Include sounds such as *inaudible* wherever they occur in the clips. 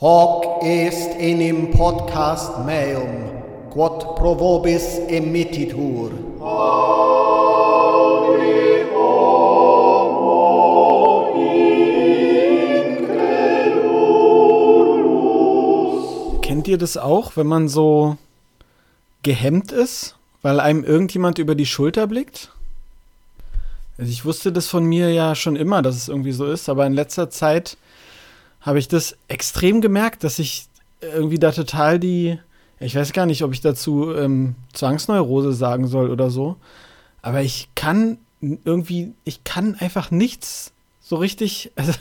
Hoc est enim podcast meum, quod pro vobis emittitur. Kennt ihr das auch, wenn man so gehemmt ist, weil einem irgendjemand über die Schulter blickt? Also ich wusste das von mir ja schon immer, dass es irgendwie so ist, aber in letzter Zeit habe ich das extrem gemerkt, dass ich irgendwie da total die, ich weiß gar nicht, ob ich dazu ähm, Zwangsneurose sagen soll oder so, aber ich kann irgendwie, ich kann einfach nichts so richtig, *laughs* also,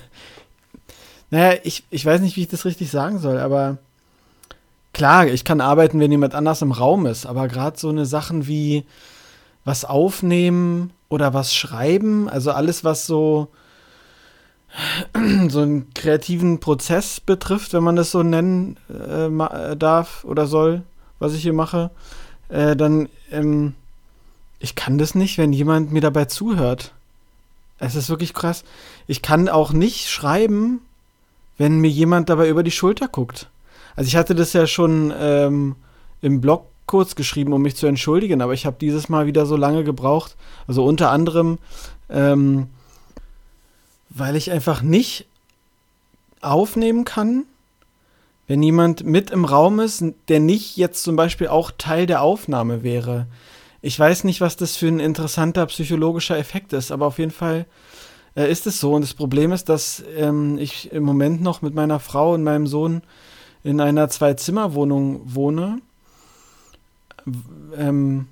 naja, ich, ich weiß nicht, wie ich das richtig sagen soll, aber klar, ich kann arbeiten, wenn jemand anders im Raum ist, aber gerade so eine Sachen wie was aufnehmen oder was schreiben, also alles, was so *clears throat* so einen kreativen Prozess betrifft, wenn man das so nennen äh, darf oder soll, was ich hier mache, äh, dann ähm, ich kann das nicht, wenn jemand mir dabei zuhört. Es ist wirklich krass. Ich kann auch nicht schreiben, wenn mir jemand dabei über die Schulter guckt. Also ich hatte das ja schon ähm, im Blog kurz geschrieben, um mich zu entschuldigen, aber ich habe dieses Mal wieder so lange gebraucht. Also unter anderem ähm, weil ich einfach nicht aufnehmen kann, wenn jemand mit im Raum ist, der nicht jetzt zum Beispiel auch Teil der Aufnahme wäre. Ich weiß nicht, was das für ein interessanter psychologischer Effekt ist, aber auf jeden Fall äh, ist es so. Und das Problem ist, dass ähm, ich im Moment noch mit meiner Frau und meinem Sohn in einer Zwei-Zimmer-Wohnung wohne. Ähm,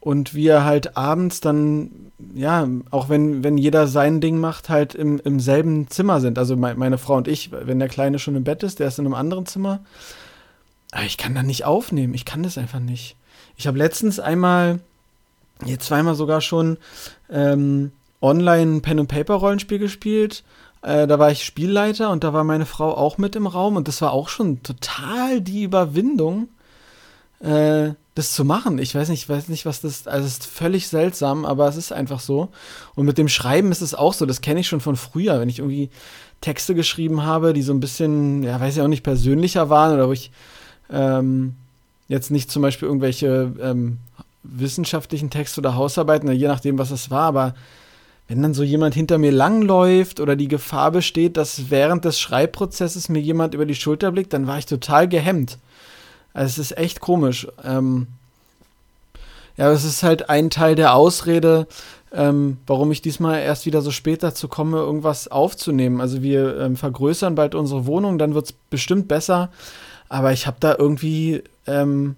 und wir halt abends dann, ja, auch wenn, wenn jeder sein Ding macht, halt im, im selben Zimmer sind. Also me meine Frau und ich, wenn der Kleine schon im Bett ist, der ist in einem anderen Zimmer. Aber ich kann da nicht aufnehmen. Ich kann das einfach nicht. Ich habe letztens einmal, jetzt zweimal sogar schon, ähm, online Pen and Paper Rollenspiel gespielt. Äh, da war ich Spielleiter und da war meine Frau auch mit im Raum und das war auch schon total die Überwindung. Äh, das zu machen. Ich weiß nicht, ich weiß nicht, was das, also es ist völlig seltsam, aber es ist einfach so. Und mit dem Schreiben ist es auch so, das kenne ich schon von früher, wenn ich irgendwie Texte geschrieben habe, die so ein bisschen, ja, weiß ich auch nicht, persönlicher waren oder wo ich ähm, jetzt nicht zum Beispiel irgendwelche ähm, wissenschaftlichen Texte oder Hausarbeiten, je nachdem, was es war, aber wenn dann so jemand hinter mir langläuft oder die Gefahr besteht, dass während des Schreibprozesses mir jemand über die Schulter blickt, dann war ich total gehemmt. Also es ist echt komisch. Ähm, ja, es ist halt ein Teil der Ausrede, ähm, warum ich diesmal erst wieder so spät dazu komme, irgendwas aufzunehmen. Also wir ähm, vergrößern bald unsere Wohnung, dann wird es bestimmt besser. Aber ich habe da irgendwie ähm,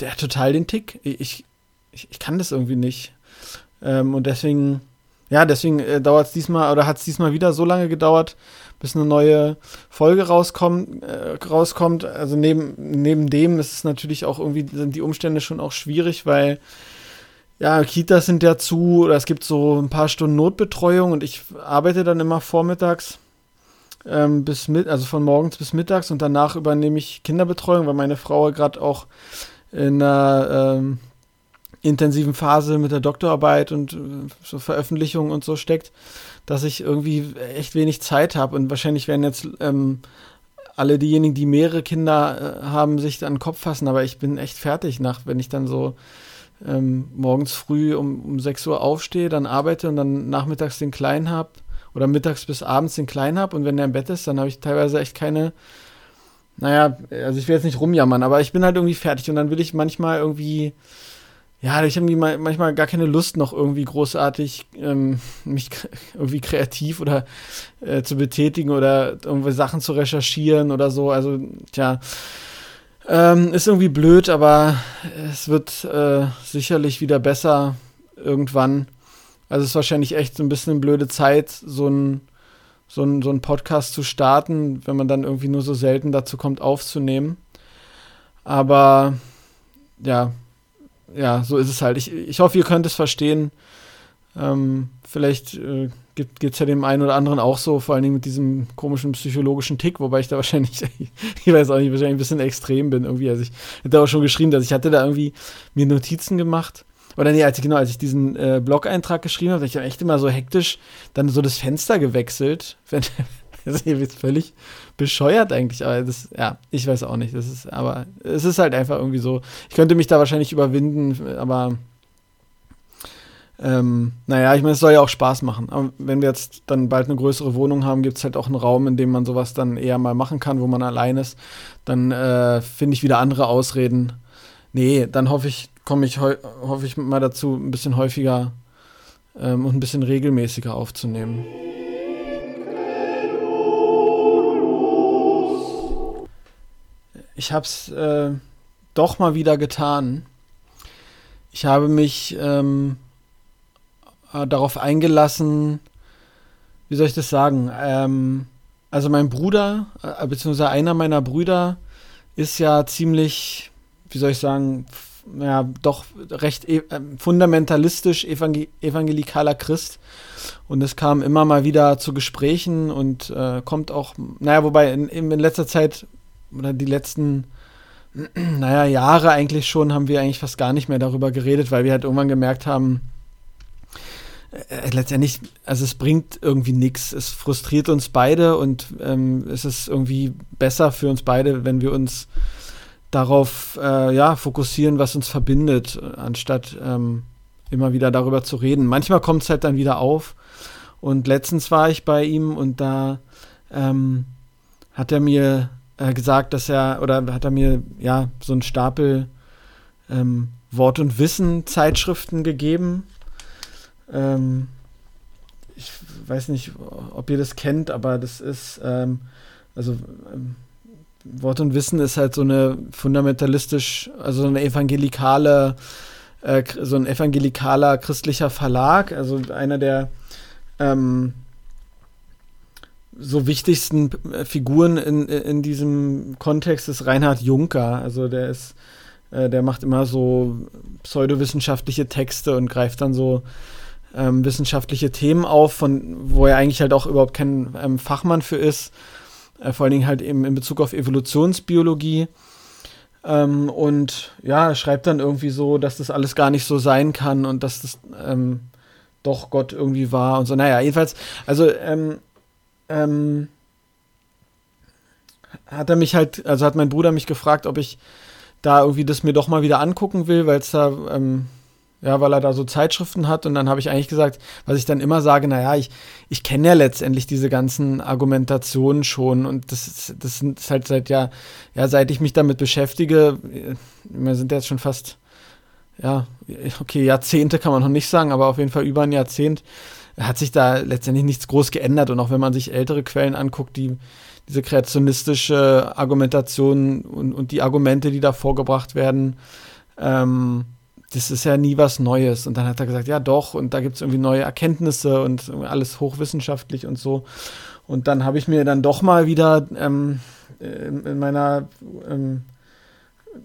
der total den Tick. Ich, ich, ich kann das irgendwie nicht. Ähm, und deswegen, ja, deswegen äh, dauert es diesmal oder hat es diesmal wieder so lange gedauert, bis eine neue Folge rauskommt. Äh, rauskommt. Also neben, neben dem ist es natürlich auch irgendwie, sind die Umstände schon auch schwierig, weil ja, Kitas sind ja zu, oder es gibt so ein paar Stunden Notbetreuung und ich arbeite dann immer vormittags ähm, bis mit, also von morgens bis mittags und danach übernehme ich Kinderbetreuung, weil meine Frau gerade auch in einer ähm, intensiven Phase mit der Doktorarbeit und äh, so Veröffentlichungen und so steckt dass ich irgendwie echt wenig Zeit habe. Und wahrscheinlich werden jetzt ähm, alle diejenigen, die mehrere Kinder äh, haben, sich an den Kopf fassen, aber ich bin echt fertig nach, wenn ich dann so ähm, morgens früh um, um 6 Uhr aufstehe, dann arbeite und dann nachmittags den Kleinen habe oder mittags bis abends den Kleinen habe und wenn der im Bett ist, dann habe ich teilweise echt keine, naja, also ich will jetzt nicht rumjammern, aber ich bin halt irgendwie fertig. Und dann will ich manchmal irgendwie ja, ich habe manchmal gar keine Lust, noch irgendwie großartig ähm, mich irgendwie kreativ oder äh, zu betätigen oder irgendwie Sachen zu recherchieren oder so. Also, tja, ähm, ist irgendwie blöd, aber es wird äh, sicherlich wieder besser irgendwann. Also es ist wahrscheinlich echt so ein bisschen eine blöde Zeit, so ein so ein, so ein Podcast zu starten, wenn man dann irgendwie nur so selten dazu kommt, aufzunehmen. Aber ja, ja, so ist es halt. Ich, ich hoffe, ihr könnt es verstehen. Ähm, vielleicht äh, gibt es ja dem einen oder anderen auch so, vor allen Dingen mit diesem komischen psychologischen Tick, wobei ich da *laughs* wahrscheinlich, ich weiß auch nicht, wahrscheinlich ein bisschen extrem bin irgendwie. Also ich hätte auch schon geschrieben, dass ich hatte da irgendwie mir Notizen gemacht. Oder nee, als ich, genau, als ich diesen äh, Blog-Eintrag geschrieben habe, ich habe echt immer so hektisch dann so das Fenster gewechselt, *laughs* wenn, Das ist völlig bescheuert eigentlich, aber das, ja, ich weiß auch nicht. Das ist, aber es ist halt einfach irgendwie so. Ich könnte mich da wahrscheinlich überwinden, aber ähm, naja, ich meine, es soll ja auch Spaß machen. Aber wenn wir jetzt dann bald eine größere Wohnung haben, gibt es halt auch einen Raum, in dem man sowas dann eher mal machen kann, wo man allein ist. Dann äh, finde ich wieder andere Ausreden. Nee, dann hoffe ich, komme ich hoffe ich mal dazu, ein bisschen häufiger ähm, und ein bisschen regelmäßiger aufzunehmen. Ich habe es äh, doch mal wieder getan. Ich habe mich ähm, äh, darauf eingelassen, wie soll ich das sagen? Ähm, also mein Bruder, äh, beziehungsweise einer meiner Brüder, ist ja ziemlich, wie soll ich sagen, ja, doch recht e äh, fundamentalistisch evangel evangelikaler Christ. Und es kam immer mal wieder zu Gesprächen und äh, kommt auch, naja, wobei in, in letzter Zeit oder die letzten, *clears throat* naja, Jahre eigentlich schon, haben wir eigentlich fast gar nicht mehr darüber geredet, weil wir halt irgendwann gemerkt haben, äh, letztendlich, also es bringt irgendwie nichts. Es frustriert uns beide und ähm, es ist irgendwie besser für uns beide, wenn wir uns darauf äh, ja, fokussieren, was uns verbindet, anstatt ähm, immer wieder darüber zu reden. Manchmal kommt es halt dann wieder auf. Und letztens war ich bei ihm und da ähm, hat er mir äh, gesagt, dass er, oder hat er mir ja so einen Stapel ähm, Wort- und Wissen-Zeitschriften gegeben. Ähm, ich weiß nicht, ob ihr das kennt, aber das ist, ähm, also ähm, Wort und Wissen ist halt so eine fundamentalistisch, also so eine evangelikale, äh, so ein evangelikaler christlicher Verlag, also einer der ähm, so wichtigsten äh, Figuren in, in diesem Kontext ist Reinhard Juncker. Also der ist, äh, der macht immer so pseudowissenschaftliche Texte und greift dann so ähm, wissenschaftliche Themen auf, von wo er eigentlich halt auch überhaupt kein ähm, Fachmann für ist. Äh, vor allen Dingen halt eben in Bezug auf Evolutionsbiologie. Ähm, und ja, schreibt dann irgendwie so, dass das alles gar nicht so sein kann und dass das ähm, doch Gott irgendwie war und so. Naja, jedenfalls, also ähm, ähm, hat er mich halt, also hat mein Bruder mich gefragt, ob ich da irgendwie das mir doch mal wieder angucken will, weil es da ähm, ja, weil er da so Zeitschriften hat. Und dann habe ich eigentlich gesagt, was ich dann immer sage, naja, ich, ich kenne ja letztendlich diese ganzen Argumentationen schon. Und das ist, das ist halt seit ja, ja, seit ich mich damit beschäftige, wir sind jetzt schon fast, ja, okay, Jahrzehnte kann man noch nicht sagen, aber auf jeden Fall über ein Jahrzehnt hat sich da letztendlich nichts groß geändert. Und auch wenn man sich ältere Quellen anguckt, die diese kreationistische Argumentation und, und die Argumente, die da vorgebracht werden, ähm, das ist ja nie was Neues. Und dann hat er gesagt, ja doch, und da gibt es irgendwie neue Erkenntnisse und alles hochwissenschaftlich und so. Und dann habe ich mir dann doch mal wieder ähm, in, in, meiner ähm,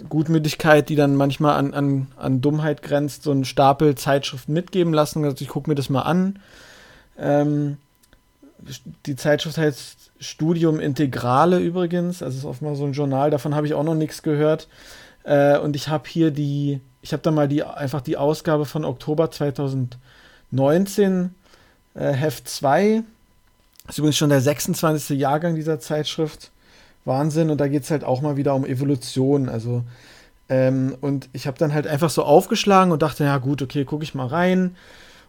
Gutmütigkeit, die dann manchmal an, an, an Dummheit grenzt, so einen Stapel Zeitschriften mitgeben lassen. Also ich gucke mir das mal an. Ähm, die Zeitschrift heißt Studium Integrale übrigens. Also ist oftmals so ein Journal, davon habe ich auch noch nichts gehört. Äh, und ich habe hier die ich habe da mal die, einfach die Ausgabe von Oktober 2019, äh, Heft 2. Das ist übrigens schon der 26. Jahrgang dieser Zeitschrift. Wahnsinn. Und da geht es halt auch mal wieder um Evolution. Also, ähm, und ich habe dann halt einfach so aufgeschlagen und dachte, ja gut, okay, gucke ich mal rein.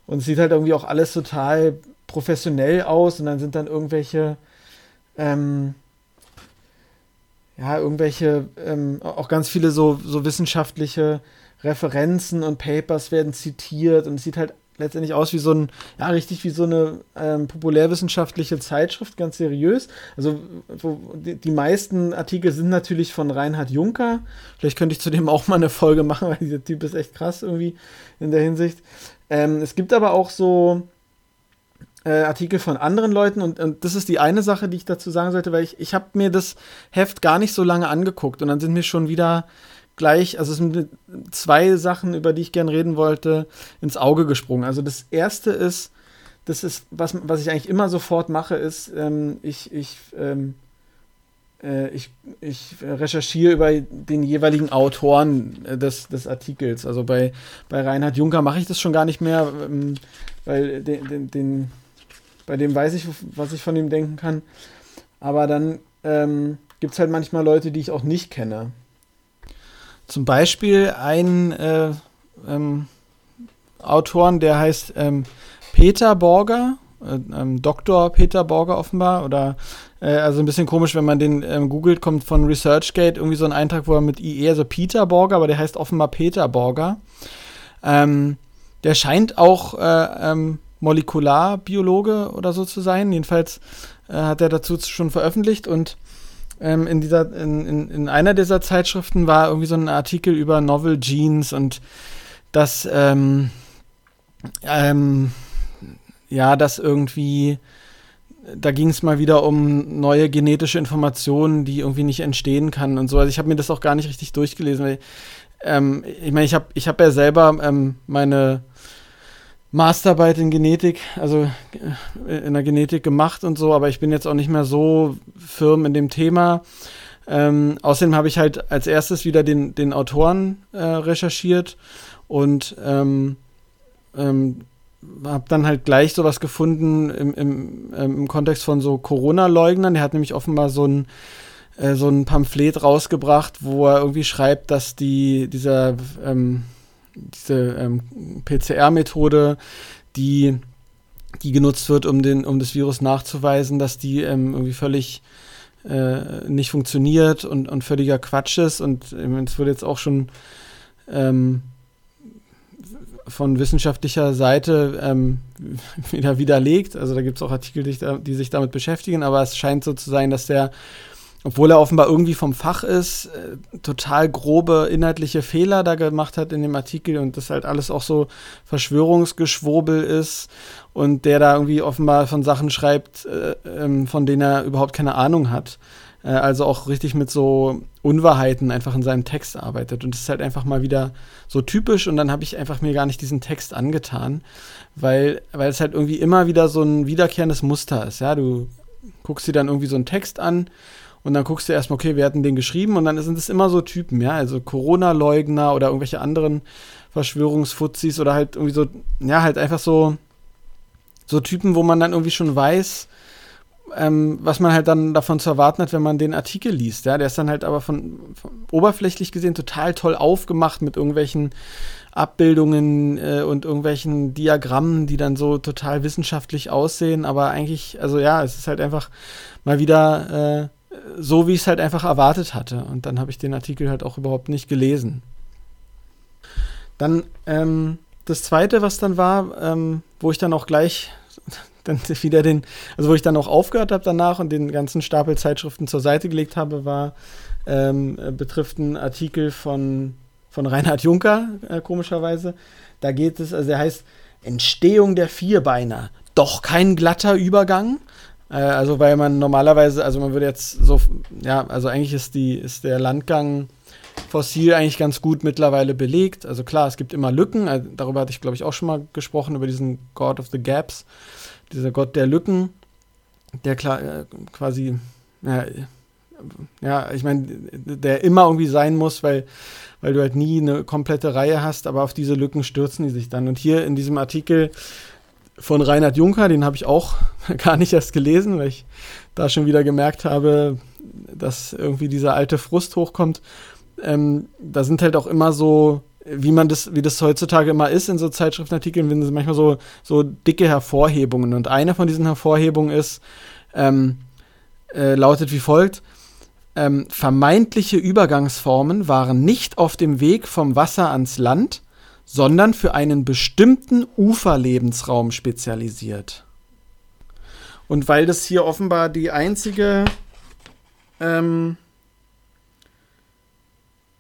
Und es sieht halt irgendwie auch alles total professionell aus. Und dann sind dann irgendwelche, ähm, ja, irgendwelche, ähm, auch ganz viele so, so wissenschaftliche Referenzen und Papers werden zitiert und es sieht halt letztendlich aus wie so ein, ja, richtig wie so eine ähm, populärwissenschaftliche Zeitschrift, ganz seriös. Also wo, die, die, meisten Artikel sind natürlich von Reinhard Juncker. Vielleicht könnte ich zu dem auch mal eine Folge machen, weil dieser Typ ist echt krass irgendwie in der Hinsicht. Ähm, es gibt aber auch so äh, Artikel von anderen Leuten und, und das ist die eine Sache, die ich dazu sagen sollte, weil ich, ich habe mir das Heft gar nicht so lange angeguckt und dann sind mir schon wieder gleich, also es sind zwei Sachen, über die ich gern reden wollte, ins Auge gesprungen. Also das erste ist, das ist, was, was ich eigentlich immer sofort mache, ist, ähm, ich, ich, ähm, äh, ich, ich recherchiere über den jeweiligen Autoren äh, des, des Artikels. Also bei, bei Reinhard Juncker mache ich das schon gar nicht mehr, ähm, weil den, den, den, bei dem weiß ich, was ich von ihm denken kann. Aber dann ähm, gibt es halt manchmal Leute, die ich auch nicht kenne. Zum Beispiel ein äh, ähm, Autoren, der heißt ähm, Peter Borger, äh, ähm, Dr. Peter Borger offenbar, oder äh, also ein bisschen komisch, wenn man den ähm, googelt, kommt von ResearchGate irgendwie so ein Eintrag, wo er mit IE, also Peter Borger, aber der heißt offenbar Peter Borger. Ähm, der scheint auch äh, ähm, Molekularbiologe oder so zu sein. Jedenfalls äh, hat er dazu schon veröffentlicht und ähm, in, dieser, in, in, in, einer dieser Zeitschriften war irgendwie so ein Artikel über Novel Genes und das, ähm, ähm, ja, das irgendwie, da ging es mal wieder um neue genetische Informationen, die irgendwie nicht entstehen kann und so. Also ich habe mir das auch gar nicht richtig durchgelesen. Weil, ähm, ich meine, ich habe ich hab ja selber ähm, meine Masterarbeit in Genetik, also äh, in der Genetik gemacht und so, aber ich bin jetzt auch nicht mehr so firm in dem Thema. Ähm, außerdem habe ich halt als erstes wieder den, den Autoren äh, recherchiert und ähm, ähm, habe dann halt gleich sowas gefunden im, im, ähm, im Kontext von so Corona-Leugnern. Der hat nämlich offenbar so ein, äh, so ein Pamphlet rausgebracht, wo er irgendwie schreibt, dass die, dieser ähm, diese ähm, PCR-Methode, die, die genutzt wird, um, den, um das Virus nachzuweisen, dass die ähm, irgendwie völlig äh, nicht funktioniert und, und völliger Quatsch ist. Und ähm, es wurde jetzt auch schon ähm, von wissenschaftlicher Seite ähm, *laughs* wieder widerlegt. Also da gibt es auch Artikel, die, die, sich damit beschäftigen, aber es scheint so zu sein, dass der obwohl er offenbar irgendwie vom Fach ist, äh, total grobe inhaltliche Fehler da gemacht hat in dem Artikel und das halt alles auch so Verschwörungsgeschwurbel ist und der da irgendwie offenbar von Sachen schreibt, äh, ähm, von denen er überhaupt keine Ahnung hat. Äh, also auch richtig mit so Unwahrheiten einfach in seinem Text arbeitet und das ist halt einfach mal wieder so typisch und dann habe ich einfach mir gar nicht diesen Text angetan, weil, weil es halt irgendwie immer wieder so ein wiederkehrendes Muster ist. Ja, du guckst dir dann irgendwie so einen Text an und dann guckst du erstmal, okay, wir hatten den geschrieben und dann sind es immer so Typen, ja, also Corona-Leugner oder irgendwelche anderen Verschwörungsfuzis oder halt irgendwie so, ja, halt einfach so, so Typen, wo man dann irgendwie schon weiß, ähm, was man halt dann davon zu erwarten hat, wenn man den Artikel liest. Ja, der ist dann halt aber von, von oberflächlich gesehen total toll aufgemacht mit irgendwelchen Abbildungen äh, und irgendwelchen Diagrammen, die dann so total wissenschaftlich aussehen. Aber eigentlich, also ja, es ist halt einfach mal wieder äh, so, wie ich es halt einfach erwartet hatte. Und dann habe ich den Artikel halt auch überhaupt nicht gelesen. Dann ähm, das zweite, was dann war, ähm, wo ich dann auch gleich dann *laughs* wieder den, also wo ich dann auch aufgehört habe danach und den ganzen Stapel Zeitschriften zur Seite gelegt habe, war, ähm, betrifft ein Artikel von, von Reinhard Juncker, äh, komischerweise. Da geht es, also der heißt Entstehung der Vierbeiner. Doch kein glatter Übergang. Äh, also weil man normalerweise, also man würde jetzt so, ja, also eigentlich ist die, ist der Landgang fossil eigentlich ganz gut mittlerweile belegt. Also klar, es gibt immer Lücken. Also darüber hatte ich, glaube ich, auch schon mal gesprochen, über diesen God of the Gaps, dieser Gott der Lücken, der klar, äh, quasi, ja, ja ich meine, der immer irgendwie sein muss, weil, weil du halt nie eine komplette Reihe hast, aber auf diese Lücken stürzen die sich dann. Und hier in diesem Artikel von Reinhard Juncker, den habe ich auch *laughs* gar nicht erst gelesen, weil ich da schon wieder gemerkt habe, dass irgendwie dieser alte Frust hochkommt. Ähm, da sind halt auch immer so, wie man das, wie das heutzutage immer ist in so Zeitschriftenartikeln, sind manchmal so, so dicke Hervorhebungen. Und eine von diesen Hervorhebungen ist, ähm, äh, lautet wie folgt. Ähm, vermeintliche Übergangsformen waren nicht auf dem Weg vom Wasser ans Land, sondern für einen bestimmten Uferlebensraum spezialisiert. Und weil das hier offenbar die einzige, ähm,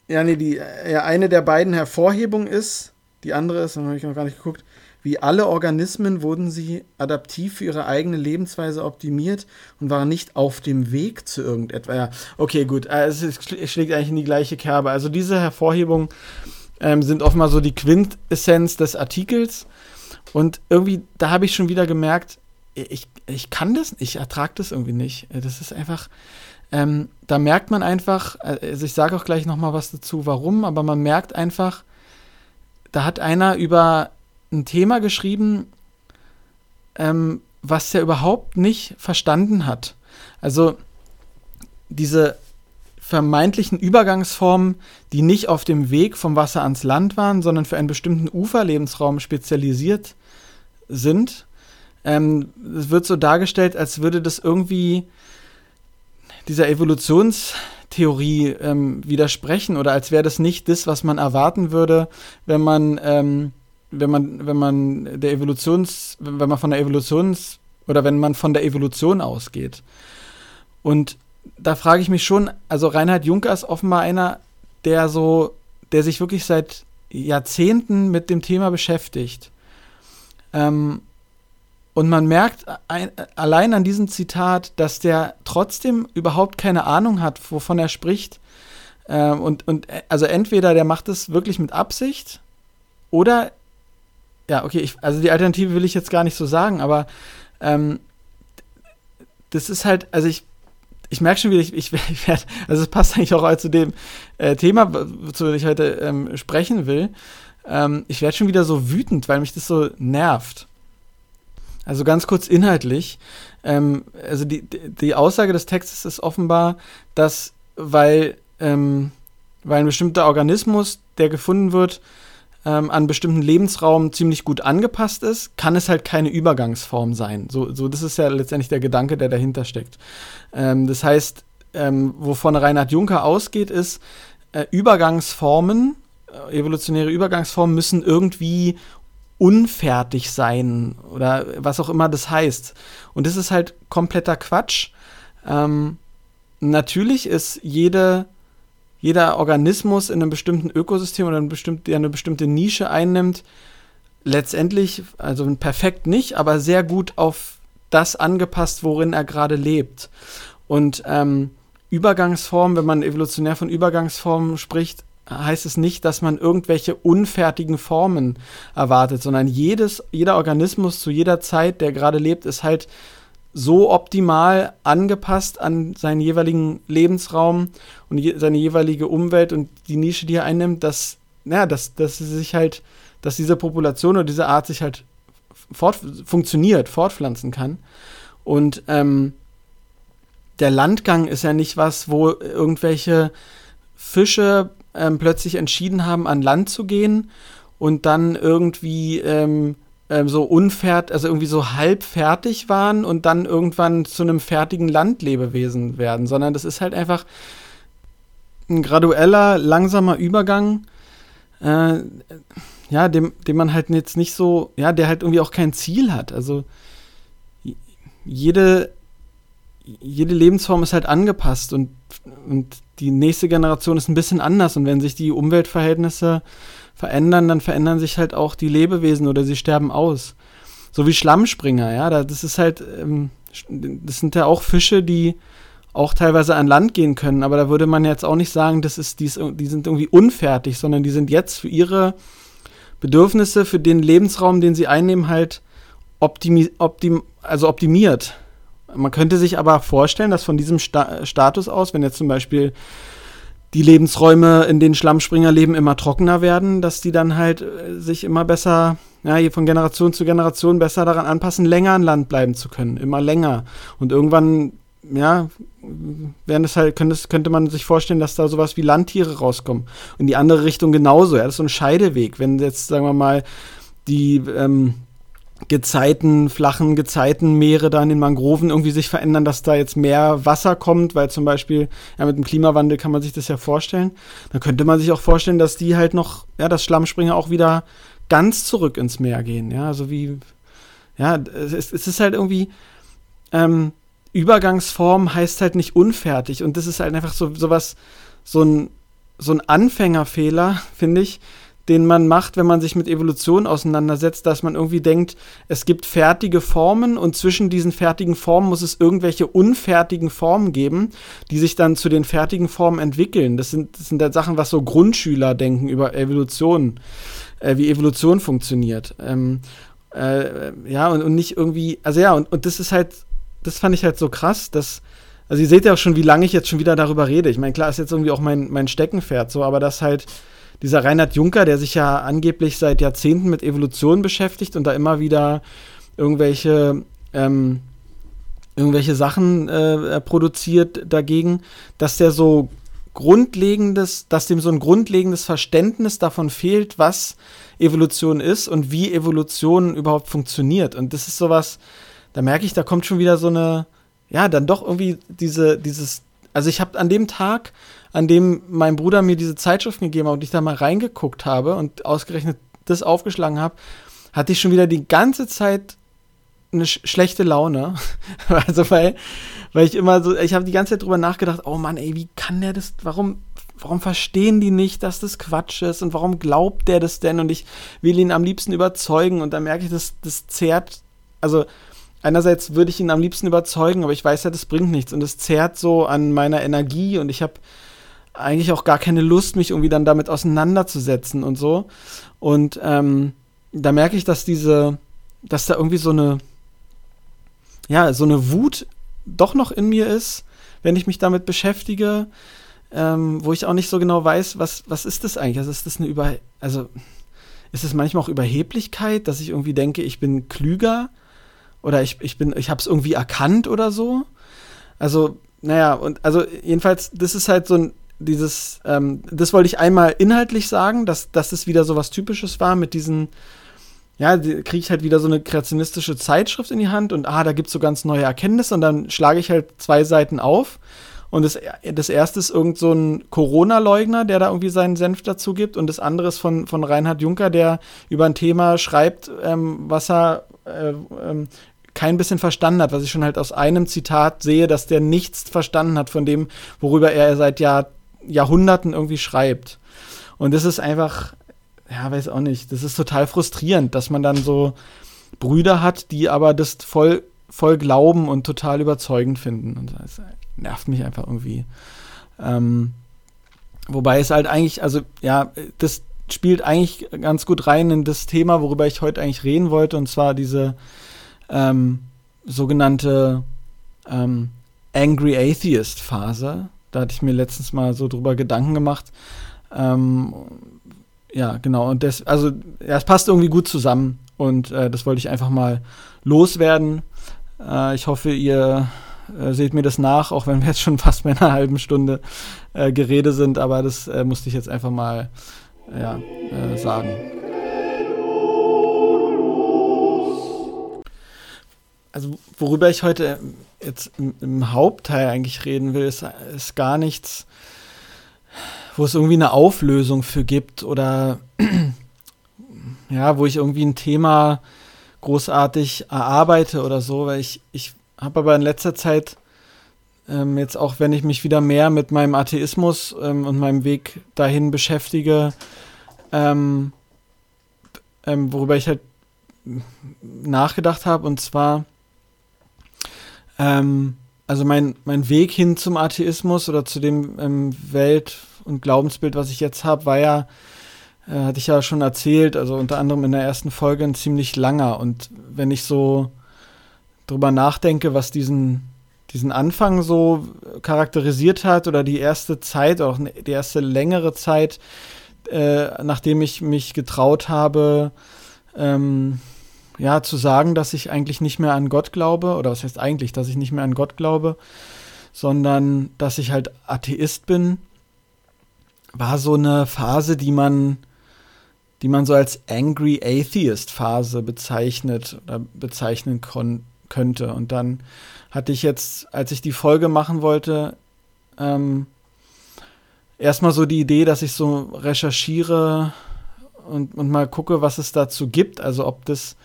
ja, nee, die, ja, eine der beiden Hervorhebungen ist, die andere ist, habe ich noch gar nicht geguckt, wie alle Organismen wurden sie adaptiv für ihre eigene Lebensweise optimiert und waren nicht auf dem Weg zu irgendetwas. Ja, okay, gut, äh, es, schlägt eigentlich in die gleiche Kerbe. Also diese Hervorhebung ähm, sind offenbar so die Quintessenz des Artikels. Und irgendwie, da habe ich schon wieder gemerkt, ich, ich kann das, ich ertrage das irgendwie nicht. Das ist einfach, ähm, da merkt man einfach, also ich sage auch gleich nochmal was dazu, warum, aber man merkt einfach, da hat einer über ein Thema geschrieben, ähm, was er überhaupt nicht verstanden hat. Also diese vermeintlichen Übergangsformen, die nicht auf dem Weg vom Wasser ans Land waren, sondern für einen bestimmten Uferlebensraum spezialisiert sind. Ähm, es wird so dargestellt, als würde das irgendwie dieser Evolutionstheorie ähm, widersprechen oder als wäre das nicht das, was man erwarten würde, wenn man, ähm, wenn man, wenn man der Evolutions, wenn man von der Evolutions oder wenn man von der Evolution ausgeht. Und da frage ich mich schon, also Reinhard Juncker ist offenbar einer, der so, der sich wirklich seit Jahrzehnten mit dem Thema beschäftigt. Ähm, und man merkt ein, allein an diesem Zitat, dass der trotzdem überhaupt keine Ahnung hat, wovon er spricht. Ähm, und, und also entweder der macht es wirklich mit Absicht oder ja, okay, ich, also die Alternative will ich jetzt gar nicht so sagen, aber ähm, das ist halt, also ich ich merke schon wieder, ich, ich, *laughs* werde, also es passt eigentlich auch zu dem äh, Thema, zu dem ich heute ähm, sprechen will. Ähm, ich werde schon wieder so wütend, weil mich das so nervt. Also ganz kurz inhaltlich. Ähm, also die, die Aussage des Textes ist offenbar, dass weil, ähm, weil ein bestimmter Organismus, der gefunden wird, ähm, an bestimmten Lebensraum ziemlich gut angepasst ist, kann es halt keine Übergangsform sein. So, so das ist ja letztendlich der Gedanke, der dahinter steckt. Ähm, das heißt, ähm, wovon Reinhard Juncker ausgeht, ist, äh, Übergangsformen, äh, evolutionäre Übergangsformen müssen irgendwie unfertig sein oder was auch immer das heißt. Und das ist halt kompletter Quatsch. Ähm, natürlich ist jede jeder Organismus in einem bestimmten Ökosystem oder ein bestimmt, der eine bestimmte Nische einnimmt, letztendlich, also perfekt nicht, aber sehr gut auf das angepasst, worin er gerade lebt. Und ähm, Übergangsformen, wenn man evolutionär von Übergangsformen spricht, heißt es nicht, dass man irgendwelche unfertigen Formen erwartet, sondern jedes, jeder Organismus zu jeder Zeit, der gerade lebt, ist halt so optimal angepasst an seinen jeweiligen Lebensraum und je, seine jeweilige Umwelt und die Nische, die er einnimmt, dass, ja, dass, dass sie sich halt, dass diese Population oder diese Art sich halt fort, funktioniert, fortpflanzen kann. Und ähm, der Landgang ist ja nicht was, wo irgendwelche Fische ähm, plötzlich entschieden haben, an Land zu gehen und dann irgendwie ähm, ähm, so unfert, also irgendwie so halb fertig waren und dann irgendwann zu einem fertigen Landlebewesen werden, sondern das ist halt einfach ein gradueller, langsamer Übergang, äh, ja, dem, dem man halt jetzt nicht so, ja, der halt irgendwie auch kein Ziel hat. Also jede, jede Lebensform ist halt angepasst und, und die nächste Generation ist ein bisschen anders und wenn sich die Umweltverhältnisse verändern, dann verändern sich halt auch die Lebewesen oder sie sterben aus. So wie Schlammspringer, ja, das ist halt, ähm, das sind ja auch Fische, die auch teilweise an Land gehen können, aber da würde man jetzt auch nicht sagen, das ist, die, die sind irgendwie unfertig, sondern die sind jetzt für ihre Bedürfnisse, für den Lebensraum, den sie einnehmen, halt optimi optim also optimiert. Man könnte sich aber vorstellen, dass von diesem Sta Status aus, wenn jetzt zum Beispiel die Lebensräume, in denen Schlammspringer leben, immer trockener werden, dass die dann halt äh, sich immer besser, ja, von Generation zu Generation besser daran anpassen, länger an Land bleiben zu können, immer länger. Und irgendwann, ja, werden es halt, könnte, könnte man sich vorstellen, dass da sowas wie Landtiere rauskommen. In die andere Richtung genauso, ja, das ist so ein Scheideweg. Wenn jetzt, sagen wir mal, die, ähm, Gezeiten, flachen Gezeitenmeere da in den Mangroven irgendwie sich verändern, dass da jetzt mehr Wasser kommt, weil zum Beispiel, ja, mit dem Klimawandel kann man sich das ja vorstellen. Dann könnte man sich auch vorstellen, dass die halt noch, ja, dass Schlammspringer auch wieder ganz zurück ins Meer gehen, ja, also wie, ja, es, es ist halt irgendwie, ähm, Übergangsform heißt halt nicht unfertig und das ist halt einfach so, sowas, so ein, so ein Anfängerfehler, *laughs* finde ich, den man macht, wenn man sich mit Evolution auseinandersetzt, dass man irgendwie denkt, es gibt fertige Formen und zwischen diesen fertigen Formen muss es irgendwelche unfertigen Formen geben, die sich dann zu den fertigen Formen entwickeln. Das sind, das sind halt Sachen, was so Grundschüler denken über Evolution, äh, wie Evolution funktioniert. Ähm, äh, ja, und, und nicht irgendwie, also ja, und, und das ist halt, das fand ich halt so krass, dass, also ihr seht ja auch schon, wie lange ich jetzt schon wieder darüber rede. Ich meine, klar ist jetzt irgendwie auch mein, mein Steckenpferd so, aber das halt, dieser Reinhard Juncker, der sich ja angeblich seit Jahrzehnten mit Evolution beschäftigt und da immer wieder irgendwelche ähm, irgendwelche Sachen äh, produziert dagegen, dass der so grundlegendes, dass dem so ein grundlegendes Verständnis davon fehlt, was Evolution ist und wie Evolution überhaupt funktioniert. Und das ist sowas, da merke ich, da kommt schon wieder so eine, ja, dann doch irgendwie diese, dieses, also ich habe an dem Tag, an dem mein Bruder mir diese Zeitschriften gegeben hat und ich da mal reingeguckt habe und ausgerechnet das aufgeschlagen habe, hatte ich schon wieder die ganze Zeit eine sch schlechte Laune. *laughs* also weil, weil ich immer so, ich habe die ganze Zeit drüber nachgedacht, oh Mann, ey, wie kann der das, warum, warum verstehen die nicht, dass das Quatsch ist und warum glaubt der das denn und ich will ihn am liebsten überzeugen und dann merke ich, dass das zehrt, also einerseits würde ich ihn am liebsten überzeugen, aber ich weiß ja, das bringt nichts und es zehrt so an meiner Energie und ich habe eigentlich auch gar keine Lust, mich irgendwie dann damit auseinanderzusetzen und so. Und ähm, da merke ich, dass diese, dass da irgendwie so eine, ja, so eine Wut doch noch in mir ist, wenn ich mich damit beschäftige, ähm, wo ich auch nicht so genau weiß, was, was ist das eigentlich? Also ist das eine Über, also ist es manchmal auch Überheblichkeit, dass ich irgendwie denke, ich bin klüger oder ich, ich bin, ich habe es irgendwie erkannt oder so. Also, naja, und also jedenfalls, das ist halt so ein, dieses, ähm, das wollte ich einmal inhaltlich sagen, dass, dass das wieder so was Typisches war mit diesen, ja, kriege ich halt wieder so eine kreationistische Zeitschrift in die Hand und ah, da gibt es so ganz neue Erkenntnisse und dann schlage ich halt zwei Seiten auf. Und das, das erste ist irgend so ein Corona-Leugner, der da irgendwie seinen Senf dazu gibt und das andere ist von, von Reinhard Juncker, der über ein Thema schreibt, ähm, was er äh, ähm, kein bisschen verstanden hat, was ich schon halt aus einem Zitat sehe, dass der nichts verstanden hat von dem, worüber er seit Jahr, Jahrhunderten irgendwie schreibt. Und das ist einfach, ja, weiß auch nicht, das ist total frustrierend, dass man dann so Brüder hat, die aber das voll, voll glauben und total überzeugend finden. Und das nervt mich einfach irgendwie. Ähm, wobei es halt eigentlich, also ja, das spielt eigentlich ganz gut rein in das Thema, worüber ich heute eigentlich reden wollte, und zwar diese ähm, sogenannte ähm, Angry Atheist Phase. Da hatte ich mir letztens mal so drüber Gedanken gemacht. Ähm, ja, genau. Und das, also, ja, es passt irgendwie gut zusammen. Und äh, das wollte ich einfach mal loswerden. Äh, ich hoffe, ihr äh, seht mir das nach, auch wenn wir jetzt schon *laughs* fast bei einer halben Stunde äh, Gerede sind. Aber das äh, musste ich jetzt einfach mal ja, äh, sagen. Also, worüber ich heute jetzt im, im Hauptteil eigentlich reden will, ist, ist gar nichts wo es irgendwie eine Auflösung für gibt oder *clears throat* ja, wo ich irgendwie ein Thema großartig erarbeite oder so, weil ich, ich habe aber in letzter Zeit ähm, jetzt auch, wenn ich mich wieder mehr mit meinem Atheismus ähm, und meinem Weg dahin beschäftige, ähm, ähm worüber ich halt nachgedacht habe, und zwar, ähm, also mein, mein Weg hin zum Atheismus oder zu dem ähm, Welt- und Glaubensbild, was ich jetzt habe, war ja, äh, hatte ich ja schon erzählt, also unter anderem in der ersten Folge ein ziemlich langer. Und wenn ich so drüber nachdenke, was diesen, diesen Anfang so charakterisiert hat oder die erste Zeit, auch die erste längere Zeit, äh, nachdem ich mich getraut habe, ähm, ja, zu sagen, dass ich eigentlich nicht mehr an Gott glaube, oder was heißt eigentlich, dass ich nicht mehr an Gott glaube, sondern dass ich halt Atheist bin war so eine Phase, die man, die man so als Angry Atheist Phase bezeichnet oder bezeichnen könnte. Und dann hatte ich jetzt, als ich die Folge machen wollte, ähm, erstmal so die Idee, dass ich so recherchiere und, und mal gucke, was es dazu gibt. Also ob das,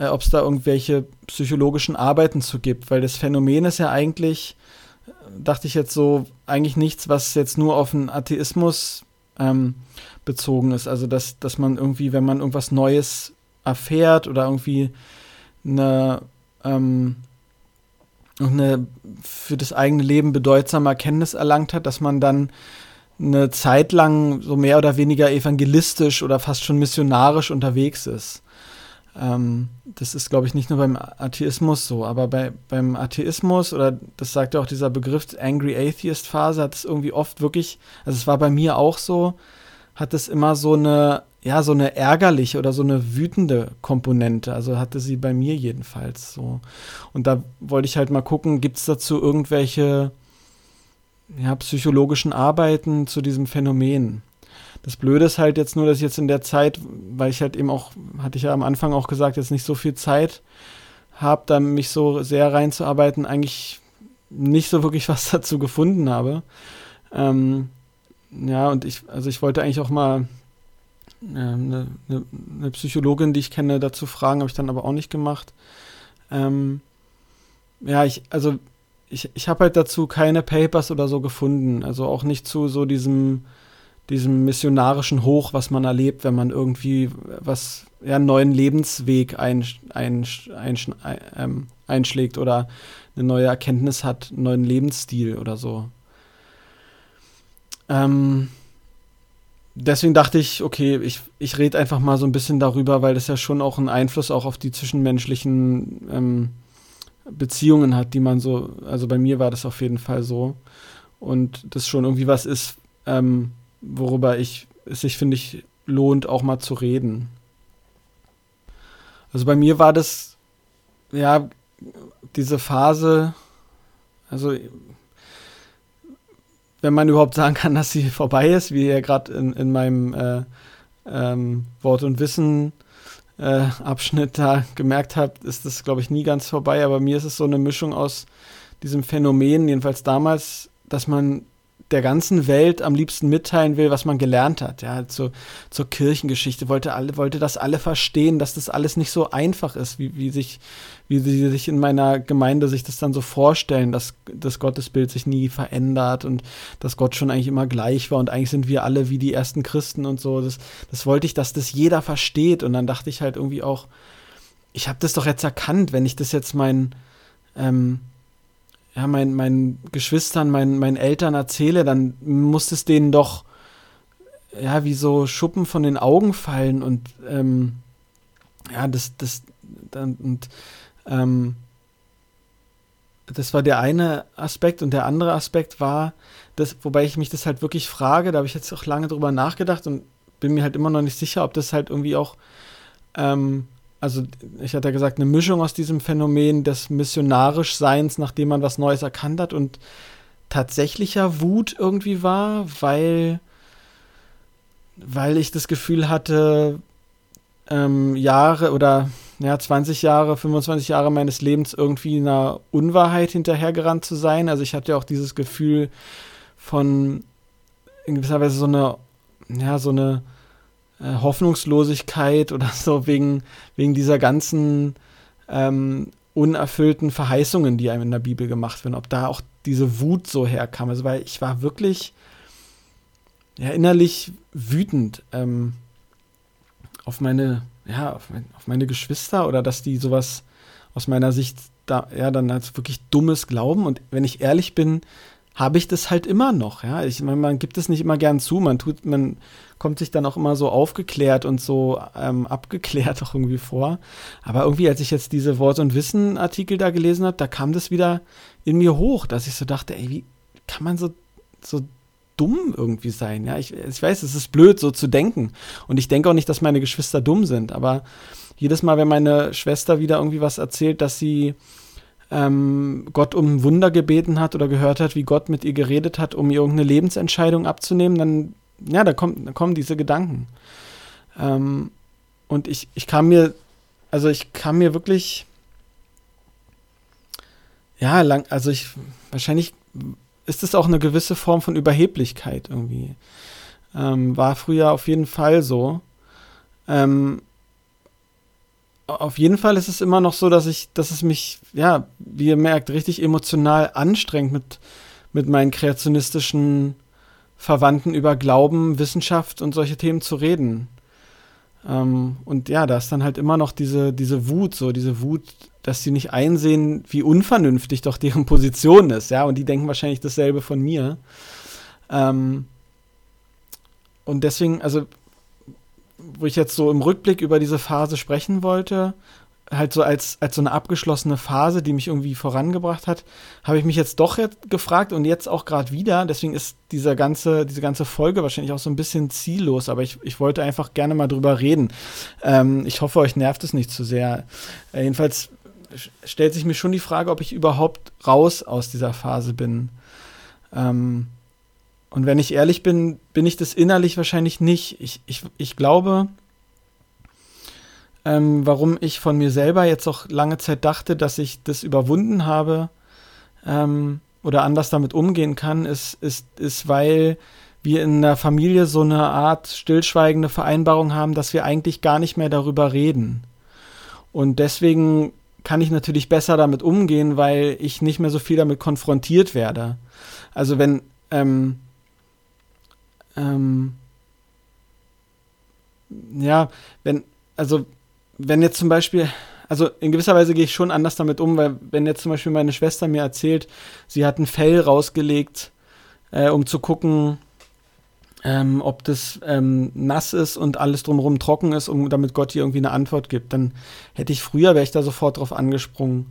äh, ob es da irgendwelche psychologischen Arbeiten zu gibt, weil das Phänomen ist ja eigentlich, dachte ich jetzt so, eigentlich nichts, was jetzt nur auf den Atheismus ähm, bezogen ist. Also, dass, dass man irgendwie, wenn man irgendwas Neues erfährt oder irgendwie eine, ähm, eine für das eigene Leben bedeutsame Erkenntnis erlangt hat, dass man dann eine Zeit lang so mehr oder weniger evangelistisch oder fast schon missionarisch unterwegs ist. Ähm, das ist, glaube ich, nicht nur beim Atheismus so, aber bei, beim Atheismus, oder das sagt ja auch dieser Begriff Angry Atheist Phase, hat es irgendwie oft wirklich, also es war bei mir auch so, hat es immer so eine ja, so eine ärgerliche oder so eine wütende Komponente. Also hatte sie bei mir jedenfalls so. Und da wollte ich halt mal gucken, gibt es dazu irgendwelche ja, psychologischen Arbeiten zu diesem Phänomen? Das Blöde ist halt jetzt nur, dass ich jetzt in der Zeit, weil ich halt eben auch, hatte ich ja am Anfang auch gesagt, jetzt nicht so viel Zeit habe, da mich so sehr reinzuarbeiten, eigentlich nicht so wirklich *laughs* was dazu gefunden habe. Ähm, ja, und ich, also ich wollte eigentlich auch mal eine, eine, eine, Psychologin, die ich kenne, dazu fragen, habe ich dann aber auch nicht gemacht. Ähm, ja, ich, also ich, ich habe halt dazu keine Papers oder so gefunden. Also auch nicht zu so diesem diesem missionarischen Hoch, was man erlebt, wenn man irgendwie was, ja, einen neuen Lebensweg ein, ein, ein, ähm, einschlägt oder eine neue Erkenntnis hat, einen neuen Lebensstil oder so. Ähm, deswegen dachte ich, okay, ich, ich rede einfach mal so ein bisschen darüber, weil das ja schon auch einen Einfluss auch auf die zwischenmenschlichen ähm, Beziehungen hat, die man so, also bei mir war das auf jeden Fall so. Und das schon irgendwie was ist, ähm, worüber ich, es sich, finde ich, lohnt, auch mal zu reden. Also bei mir war das, ja, diese Phase, also wenn man überhaupt sagen kann, *laughs* dass sie vorbei ist, wie ihr gerade in, in meinem äh, ähm, Wort und Wissen äh, Abschnitt da gemerkt habt, ist das, glaube ich, nie ganz vorbei. Aber mir ist es so eine Mischung aus diesem Phänomen, jedenfalls damals, dass man der ganzen Welt am liebsten mitteilen will, was man gelernt hat. Ja, zur, zur Kirchengeschichte wollte alle, wollte das alle verstehen, dass das alles nicht so einfach ist, wie, wie sich, wie sie sich in meiner Gemeinde sich das dann so vorstellen, dass das Gottesbild sich nie verändert und dass Gott schon eigentlich immer gleich war und eigentlich sind wir alle wie die ersten Christen und so. Das, das wollte ich, dass das jeder versteht. Und dann dachte ich halt irgendwie auch, ich habe das doch jetzt erkannt, wenn ich das jetzt mein ähm, ja, mein, meinen Geschwistern, meinen, meinen Eltern erzähle, dann muss es denen doch ja, wie so Schuppen von den Augen fallen und ähm, ja, das, das, dann, und ähm, das war der eine Aspekt und der andere Aspekt war, das, wobei ich mich das halt wirklich frage, da habe ich jetzt auch lange drüber nachgedacht und bin mir halt immer noch nicht sicher, ob das halt irgendwie auch ähm, also ich hatte ja gesagt, eine Mischung aus diesem Phänomen des Missionarischseins, nachdem man was Neues erkannt hat und tatsächlicher Wut irgendwie war, weil, weil ich das Gefühl hatte, ähm, Jahre oder ja, 20 Jahre, 25 Jahre meines Lebens irgendwie einer Unwahrheit hinterhergerannt zu sein. Also ich hatte ja auch dieses Gefühl von in gewisser Weise so eine, ja, so eine äh, Hoffnungslosigkeit oder *laughs* so wegen, wegen dieser ganzen ähm, unerfüllten Verheißungen, die einem in der Bibel gemacht werden, ob da auch diese Wut so herkam. Also, weil ich war wirklich ja, innerlich wütend ähm, auf meine, ja, auf, mein, auf, meine Geschwister oder dass die sowas aus meiner Sicht da, ja, dann als wirklich dummes Glauben. Und wenn ich ehrlich bin, habe ich das halt immer noch, ja. Ich meine, man gibt es nicht immer gern zu, man tut, man kommt sich dann auch immer so aufgeklärt und so ähm, abgeklärt *laughs* auch irgendwie vor. Aber irgendwie, als ich jetzt diese Wort- und Wissen-Artikel da gelesen habe, da kam das wieder in mir hoch, dass ich so dachte, ey, wie kann man so, so dumm irgendwie sein? Ja, ich, ich weiß, es ist blöd, so zu denken. Und ich denke auch nicht, dass meine Geschwister dumm sind, aber jedes Mal, wenn meine Schwester wieder irgendwie was erzählt, dass sie ähm, Gott um Wunder gebeten hat oder gehört hat, wie Gott mit ihr geredet hat, um ihr irgendeine Lebensentscheidung abzunehmen, dann, ja, da, kommt, da kommen diese Gedanken. Ähm, und ich, ich kam mir, also ich kam mir wirklich, ja, lang, also ich, wahrscheinlich ist es auch eine gewisse Form von Überheblichkeit irgendwie. Ähm, war früher auf jeden Fall so. Ähm, auf jeden Fall ist es immer noch so, dass ich, dass es mich, ja, wie ihr merkt, richtig emotional anstrengt, mit, mit meinen kreationistischen Verwandten über Glauben, Wissenschaft und solche Themen zu reden. Ähm, und ja, da ist dann halt immer noch diese, diese Wut, so diese Wut, dass sie nicht einsehen, wie unvernünftig doch deren Position ist, ja, und die denken wahrscheinlich dasselbe von mir. Ähm, und deswegen, also wo ich jetzt so im Rückblick über diese Phase sprechen wollte, halt so als, als so eine abgeschlossene Phase, die mich irgendwie vorangebracht hat, habe ich mich jetzt doch jetzt gefragt und jetzt auch gerade wieder. Deswegen ist dieser ganze, diese ganze Folge wahrscheinlich auch so ein bisschen ziellos, aber ich, ich wollte einfach gerne mal drüber reden. Ähm, ich hoffe, euch nervt es nicht zu sehr. Äh, jedenfalls stellt sich mir schon die Frage, ob ich überhaupt raus aus dieser Phase bin. Ähm, und wenn ich ehrlich bin, bin ich das innerlich wahrscheinlich nicht. Ich, ich, ich glaube, ähm, warum ich von mir selber jetzt auch lange Zeit dachte, dass ich das überwunden habe ähm, oder anders damit umgehen kann, ist, ist, ist, weil wir in der Familie so eine Art stillschweigende Vereinbarung haben, dass wir eigentlich gar nicht mehr darüber reden. Und deswegen kann ich natürlich besser damit umgehen, weil ich nicht mehr so viel damit konfrontiert werde. Also wenn, ähm, ähm, ja, wenn, also wenn jetzt zum Beispiel, also in gewisser Weise gehe ich schon anders damit um, weil wenn jetzt zum Beispiel meine Schwester mir erzählt, sie hat ein Fell rausgelegt, äh, um zu gucken, ähm, ob das ähm, nass ist und alles drumherum trocken ist, um damit Gott ihr irgendwie eine Antwort gibt, dann hätte ich früher, wäre ich da sofort drauf angesprungen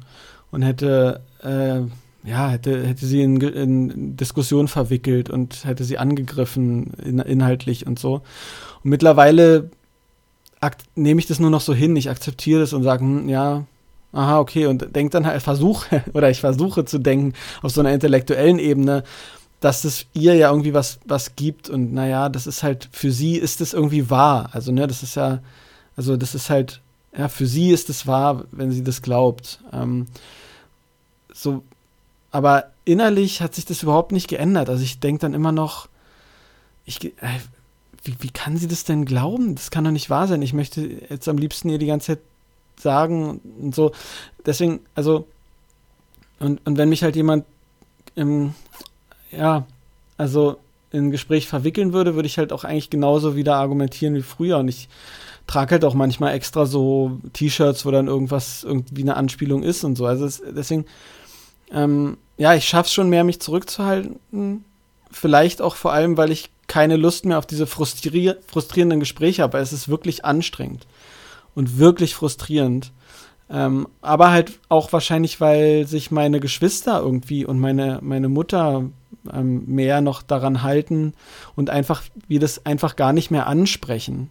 und hätte, äh, ja, hätte, hätte sie in, in Diskussion verwickelt und hätte sie angegriffen in, inhaltlich und so. Und mittlerweile nehme ich das nur noch so hin, ich akzeptiere das und sage, hm, ja, aha, okay, und denke dann halt, versuche, *laughs* oder ich versuche zu denken auf so einer intellektuellen Ebene, dass es ihr ja irgendwie was, was gibt und naja, das ist halt, für sie ist es irgendwie wahr. Also, ne, das ist ja, also das ist halt, ja, für sie ist es wahr, wenn sie das glaubt. Ähm, so, aber innerlich hat sich das überhaupt nicht geändert. Also ich denke dann immer noch, ich, äh, wie, wie kann sie das denn glauben? Das kann doch nicht wahr sein. Ich möchte jetzt am liebsten ihr die ganze Zeit sagen und so. Deswegen, also, und, und wenn mich halt jemand im, ja, also in ein Gespräch verwickeln würde, würde ich halt auch eigentlich genauso wieder argumentieren wie früher. Und ich trage halt auch manchmal extra so T-Shirts, wo dann irgendwas irgendwie eine Anspielung ist und so. Also es, deswegen, ähm, ja, ich schaffe es schon mehr, mich zurückzuhalten. Vielleicht auch vor allem, weil ich keine Lust mehr auf diese frustrier frustrierenden Gespräche habe. Es ist wirklich anstrengend und wirklich frustrierend. Ähm, aber halt auch wahrscheinlich, weil sich meine Geschwister irgendwie und meine, meine Mutter ähm, mehr noch daran halten und einfach, wir das einfach gar nicht mehr ansprechen.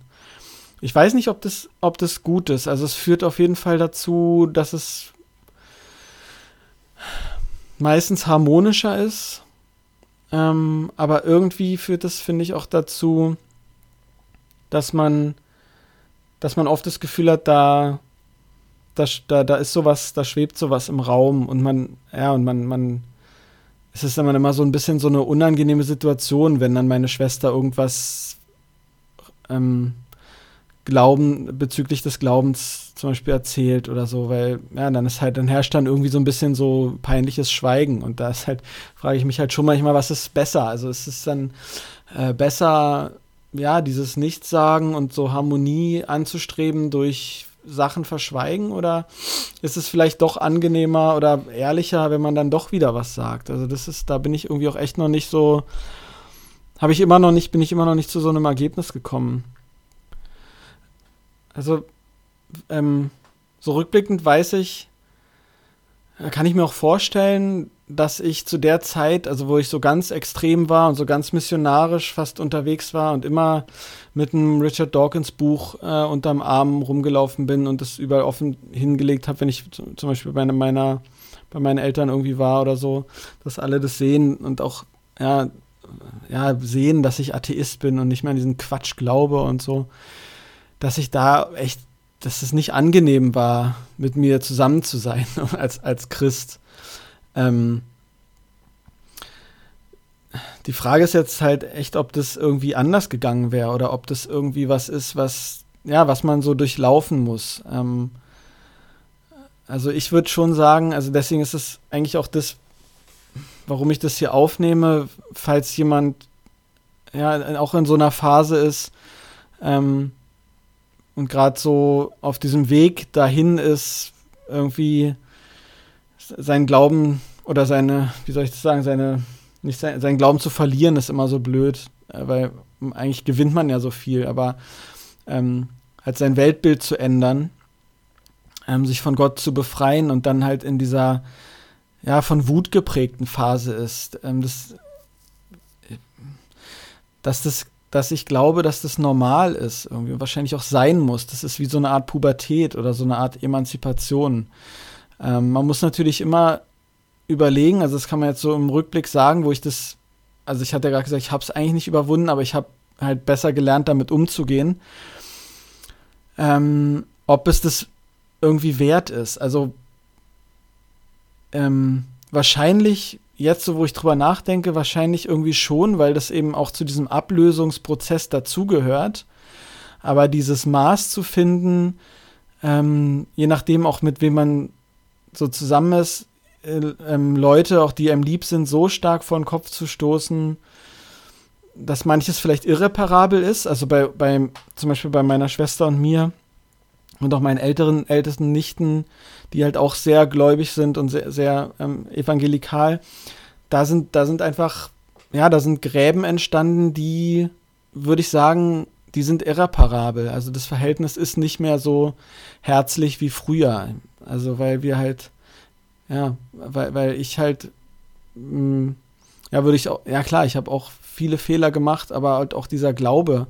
Ich weiß nicht, ob das, ob das gut ist. Also es führt auf jeden Fall dazu, dass es meistens harmonischer ist ähm, aber irgendwie führt das, finde ich, auch dazu, dass man, dass man oft das Gefühl hat, da, da, da, ist sowas, da schwebt sowas im Raum und man, ja, und man, man, es ist dann immer so ein bisschen so eine unangenehme Situation, wenn dann meine Schwester irgendwas ähm, Glauben, bezüglich des Glaubens zum Beispiel erzählt oder so, weil, ja, dann ist halt, dann herrscht dann irgendwie so ein bisschen so peinliches Schweigen und da ist halt, frage ich mich halt schon manchmal, was ist besser? Also es ist dann äh, besser, ja, dieses Nichtsagen und so Harmonie anzustreben durch Sachen verschweigen oder ist es vielleicht doch angenehmer oder ehrlicher, wenn man dann doch wieder was sagt? Also das ist, da bin ich irgendwie auch echt noch nicht so, habe ich immer noch nicht, bin ich immer noch nicht zu so einem Ergebnis gekommen. Also, ähm, so rückblickend weiß ich, äh, kann ich mir auch vorstellen, dass ich zu der Zeit, also wo ich so ganz extrem war und so ganz missionarisch fast unterwegs war und immer mit einem Richard Dawkins Buch äh, unterm Arm rumgelaufen bin und das überall offen hingelegt habe, wenn ich zum Beispiel bei meiner, bei meinen Eltern irgendwie war oder so, dass alle das sehen und auch, ja, ja, sehen, dass ich Atheist bin und nicht mehr an diesen Quatsch glaube und so dass ich da echt, dass es nicht angenehm war, mit mir zusammen zu sein *laughs* als, als Christ. Ähm, die Frage ist jetzt halt echt, ob das irgendwie anders gegangen wäre oder ob das irgendwie was ist, was, ja, was man so durchlaufen muss. Ähm, also ich würde schon sagen, also deswegen ist es eigentlich auch das, warum ich das hier aufnehme, falls jemand ja auch in so einer Phase ist, ähm, und gerade so auf diesem Weg dahin ist, irgendwie sein Glauben oder seine, wie soll ich das sagen, seine, nicht sein, sein Glauben zu verlieren, ist immer so blöd, äh, weil eigentlich gewinnt man ja so viel, aber ähm, halt sein Weltbild zu ändern, ähm, sich von Gott zu befreien und dann halt in dieser ja von Wut geprägten Phase ist. Ähm, das, dass das dass ich glaube, dass das normal ist, irgendwie wahrscheinlich auch sein muss. Das ist wie so eine Art Pubertät oder so eine Art Emanzipation. Ähm, man muss natürlich immer überlegen, also das kann man jetzt so im Rückblick sagen, wo ich das, also ich hatte ja gerade gesagt, ich habe es eigentlich nicht überwunden, aber ich habe halt besser gelernt, damit umzugehen. Ähm, ob es das irgendwie wert ist. Also ähm, wahrscheinlich jetzt, so wo ich drüber nachdenke, wahrscheinlich irgendwie schon, weil das eben auch zu diesem Ablösungsprozess dazugehört. Aber dieses Maß zu finden, ähm, je nachdem auch mit wem man so zusammen ist, äh, ähm, Leute, auch die einem lieb sind, so stark vor den Kopf zu stoßen, dass manches vielleicht irreparabel ist. Also bei, bei zum Beispiel bei meiner Schwester und mir und auch meinen älteren, ältesten Nichten, die halt auch sehr gläubig sind und sehr, sehr ähm, evangelikal, da sind, da sind einfach, ja, da sind Gräben entstanden, die, würde ich sagen, die sind irreparabel. Also das Verhältnis ist nicht mehr so herzlich wie früher. Also weil wir halt, ja, weil, weil ich halt, mh, mm, ja, würde ich auch, ja klar, ich habe auch viele Fehler gemacht, aber halt auch dieser Glaube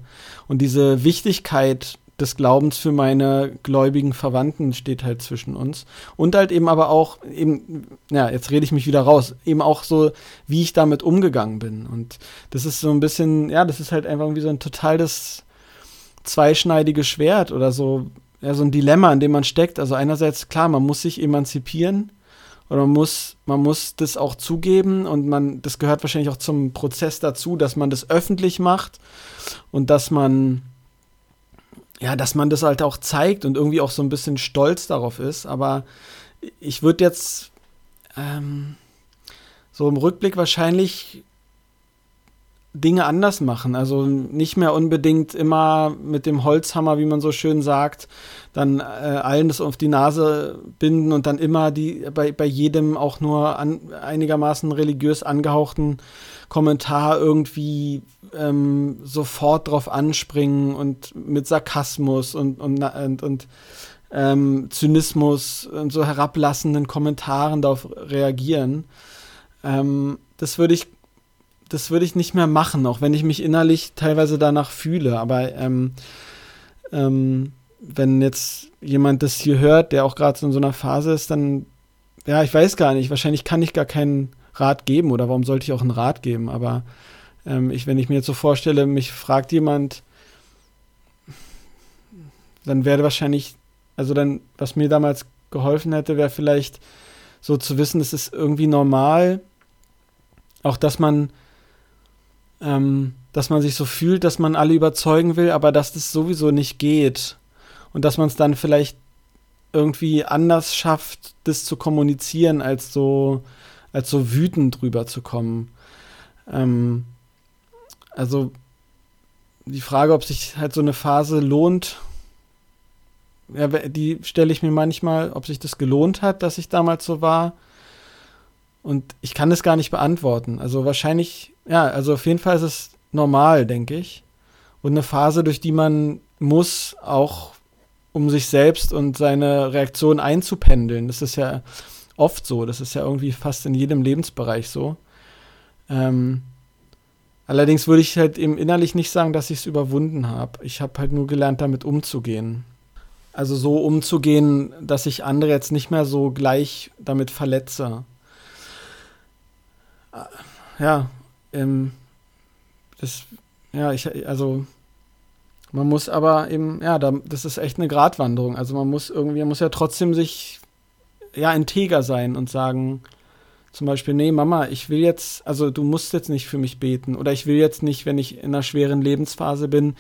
und diese Wichtigkeit des Glaubens für meine gläubigen Verwandten steht halt zwischen uns. Und halt eben aber auch, eben, ja, jetzt rede ich mich wieder raus, eben auch so, wie ich damit umgegangen bin. Und das ist so ein bisschen, ja, das ist halt einfach wie so ein total das zweischneidige Schwert oder so, ja, so ein Dilemma, in dem man steckt. Also einerseits, klar, man muss sich emanzipieren oder man muss, man muss das auch zugeben und man, das gehört wahrscheinlich auch zum Prozess dazu, dass man das öffentlich macht und dass man ja, dass man das halt auch zeigt und irgendwie auch so ein bisschen stolz darauf ist. Aber ich würde jetzt ähm, so im Rückblick wahrscheinlich Dinge anders machen. Also nicht mehr unbedingt immer mit dem Holzhammer, wie man so schön sagt, dann äh, allen das auf die Nase binden und dann immer die bei, bei jedem auch nur an, einigermaßen religiös angehauchten Kommentar irgendwie ähm, sofort drauf anspringen und mit Sarkasmus und, und, und, und ähm, Zynismus und so herablassenden Kommentaren darauf reagieren. Ähm, das würde ich das würde ich nicht mehr machen, auch wenn ich mich innerlich teilweise danach fühle. Aber ähm, ähm, wenn jetzt jemand das hier hört, der auch gerade in so einer Phase ist, dann, ja, ich weiß gar nicht, wahrscheinlich kann ich gar keinen Rat geben oder warum sollte ich auch einen Rat geben? Aber ähm, ich, wenn ich mir jetzt so vorstelle, mich fragt jemand, dann wäre wahrscheinlich, also dann, was mir damals geholfen hätte, wäre vielleicht so zu wissen, es ist irgendwie normal, auch dass man ähm, dass man sich so fühlt, dass man alle überzeugen will, aber dass das sowieso nicht geht. Und dass man es dann vielleicht irgendwie anders schafft, das zu kommunizieren, als so, als so wütend drüber zu kommen. Ähm, also die Frage, ob sich halt so eine Phase lohnt, ja, die stelle ich mir manchmal, ob sich das gelohnt hat, dass ich damals so war. Und ich kann das gar nicht beantworten. Also wahrscheinlich ja, also auf jeden Fall ist es normal, denke ich. Und eine Phase, durch die man muss, auch um sich selbst und seine Reaktion einzupendeln. Das ist ja oft so. Das ist ja irgendwie fast in jedem Lebensbereich so. Ähm, allerdings würde ich halt eben innerlich nicht sagen, dass ich es überwunden habe. Ich habe halt nur gelernt, damit umzugehen. Also so umzugehen, dass ich andere jetzt nicht mehr so gleich damit verletze. Ja, ähm, das, ja, ich, also man muss aber eben, ja, da, das ist echt eine Gratwanderung. Also man muss irgendwie, man muss ja trotzdem sich, ja, integer sein und sagen, zum Beispiel, nee, Mama, ich will jetzt, also du musst jetzt nicht für mich beten oder ich will jetzt nicht, wenn ich in einer schweren Lebensphase bin,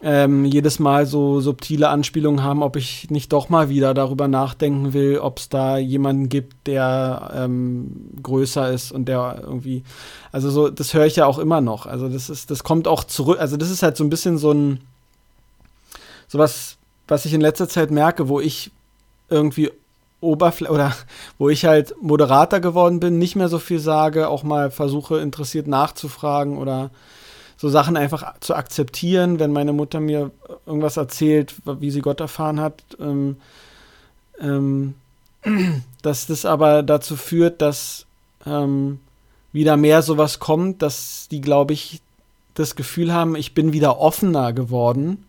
ähm, jedes Mal so subtile Anspielungen haben, ob ich nicht doch mal wieder darüber nachdenken will, ob es da jemanden gibt, der ähm, größer ist und der irgendwie, also so, das höre ich ja auch immer noch. Also das ist, das kommt auch zurück, also das ist halt so ein bisschen so ein, sowas, was ich in letzter Zeit merke, wo ich irgendwie Oberfläche oder wo ich halt Moderator geworden bin, nicht mehr so viel sage, auch mal versuche interessiert nachzufragen oder so Sachen einfach zu akzeptieren, wenn meine Mutter mir irgendwas erzählt, wie sie Gott erfahren hat. Ähm, ähm, dass das aber dazu führt, dass ähm, wieder mehr sowas kommt, dass die, glaube ich, das Gefühl haben, ich bin wieder offener geworden.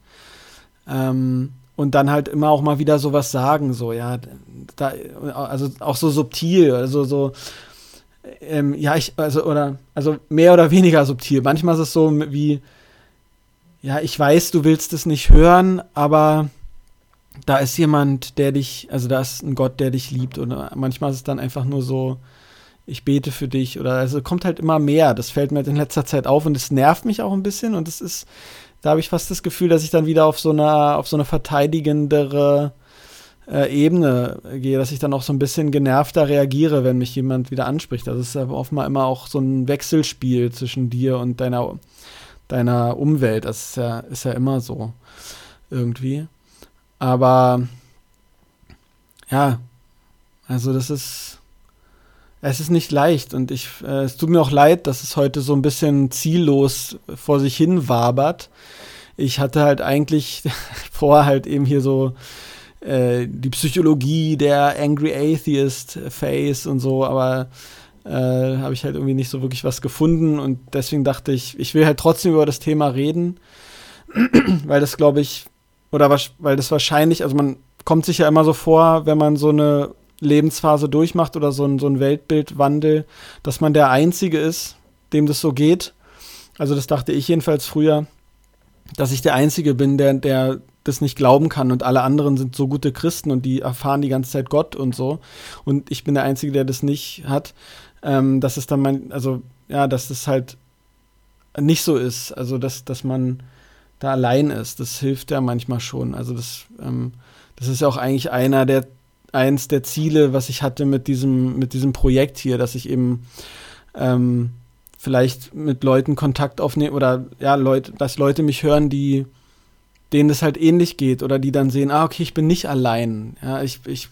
Ähm, und dann halt immer auch mal wieder sowas sagen, so, ja, da, also auch so subtil, also so, ähm, ja, ich, also, oder, also mehr oder weniger subtil. Manchmal ist es so wie, ja, ich weiß, du willst es nicht hören, aber da ist jemand, der dich, also da ist ein Gott, der dich liebt. Oder manchmal ist es dann einfach nur so, ich bete für dich. Oder also kommt halt immer mehr. Das fällt mir halt in letzter Zeit auf und es nervt mich auch ein bisschen. Und es ist, da habe ich fast das Gefühl, dass ich dann wieder auf so einer, auf so eine verteidigendere äh, Ebene gehe, dass ich dann auch so ein bisschen genervter reagiere, wenn mich jemand wieder anspricht. Das ist aber oftmals immer auch so ein Wechselspiel zwischen dir und deiner, deiner Umwelt. Das ist ja, ist ja immer so irgendwie. Aber ja, also das ist, es ist nicht leicht und ich, äh, es tut mir auch leid, dass es heute so ein bisschen ziellos vor sich hin wabert. Ich hatte halt eigentlich *laughs* vor, halt eben hier so äh, die Psychologie der Angry Atheist Face und so, aber äh, habe ich halt irgendwie nicht so wirklich was gefunden und deswegen dachte ich, ich will halt trotzdem über das Thema reden, *clears throat* weil das glaube ich oder weil das wahrscheinlich, also man kommt sich ja immer so vor, wenn man so eine Lebensphase durchmacht oder so ein, so ein Weltbildwandel, dass man der Einzige ist, dem das so geht. Also das dachte ich jedenfalls früher, dass ich der Einzige bin, der, der das nicht glauben kann und alle anderen sind so gute Christen und die erfahren die ganze Zeit Gott und so. Und ich bin der Einzige, der das nicht hat. Ähm, dass es dann mein, also ja, dass das halt nicht so ist. Also dass, dass man da allein ist. Das hilft ja manchmal schon. Also das, ähm, das ist ja auch eigentlich einer der eins der Ziele, was ich hatte mit diesem mit diesem Projekt hier, dass ich eben ähm, vielleicht mit Leuten Kontakt aufnehme oder ja Leute, dass Leute mich hören, die denen das halt ähnlich geht oder die dann sehen, ah okay, ich bin nicht allein. Ja, ich ich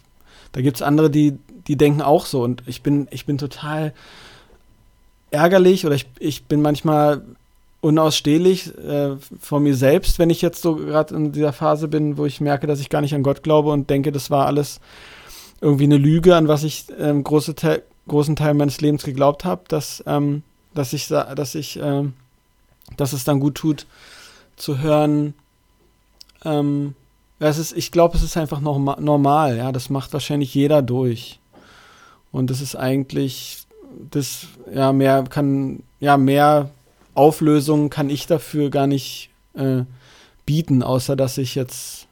da gibt's andere, die die denken auch so und ich bin ich bin total ärgerlich oder ich, ich bin manchmal unausstehlich äh, vor mir selbst, wenn ich jetzt so gerade in dieser Phase bin, wo ich merke, dass ich gar nicht an Gott glaube und denke, das war alles irgendwie eine Lüge, an was ich ähm, große Te großen Teil meines Lebens geglaubt habe, dass, ähm, dass ich, dass ich, äh, dass es dann gut tut, zu hören. Ähm, es ist, ich glaube, es ist einfach noch normal, ja, das macht wahrscheinlich jeder durch. Und das ist eigentlich, das, ja, mehr kann, ja, mehr Auflösung kann ich dafür gar nicht äh, bieten, außer dass ich jetzt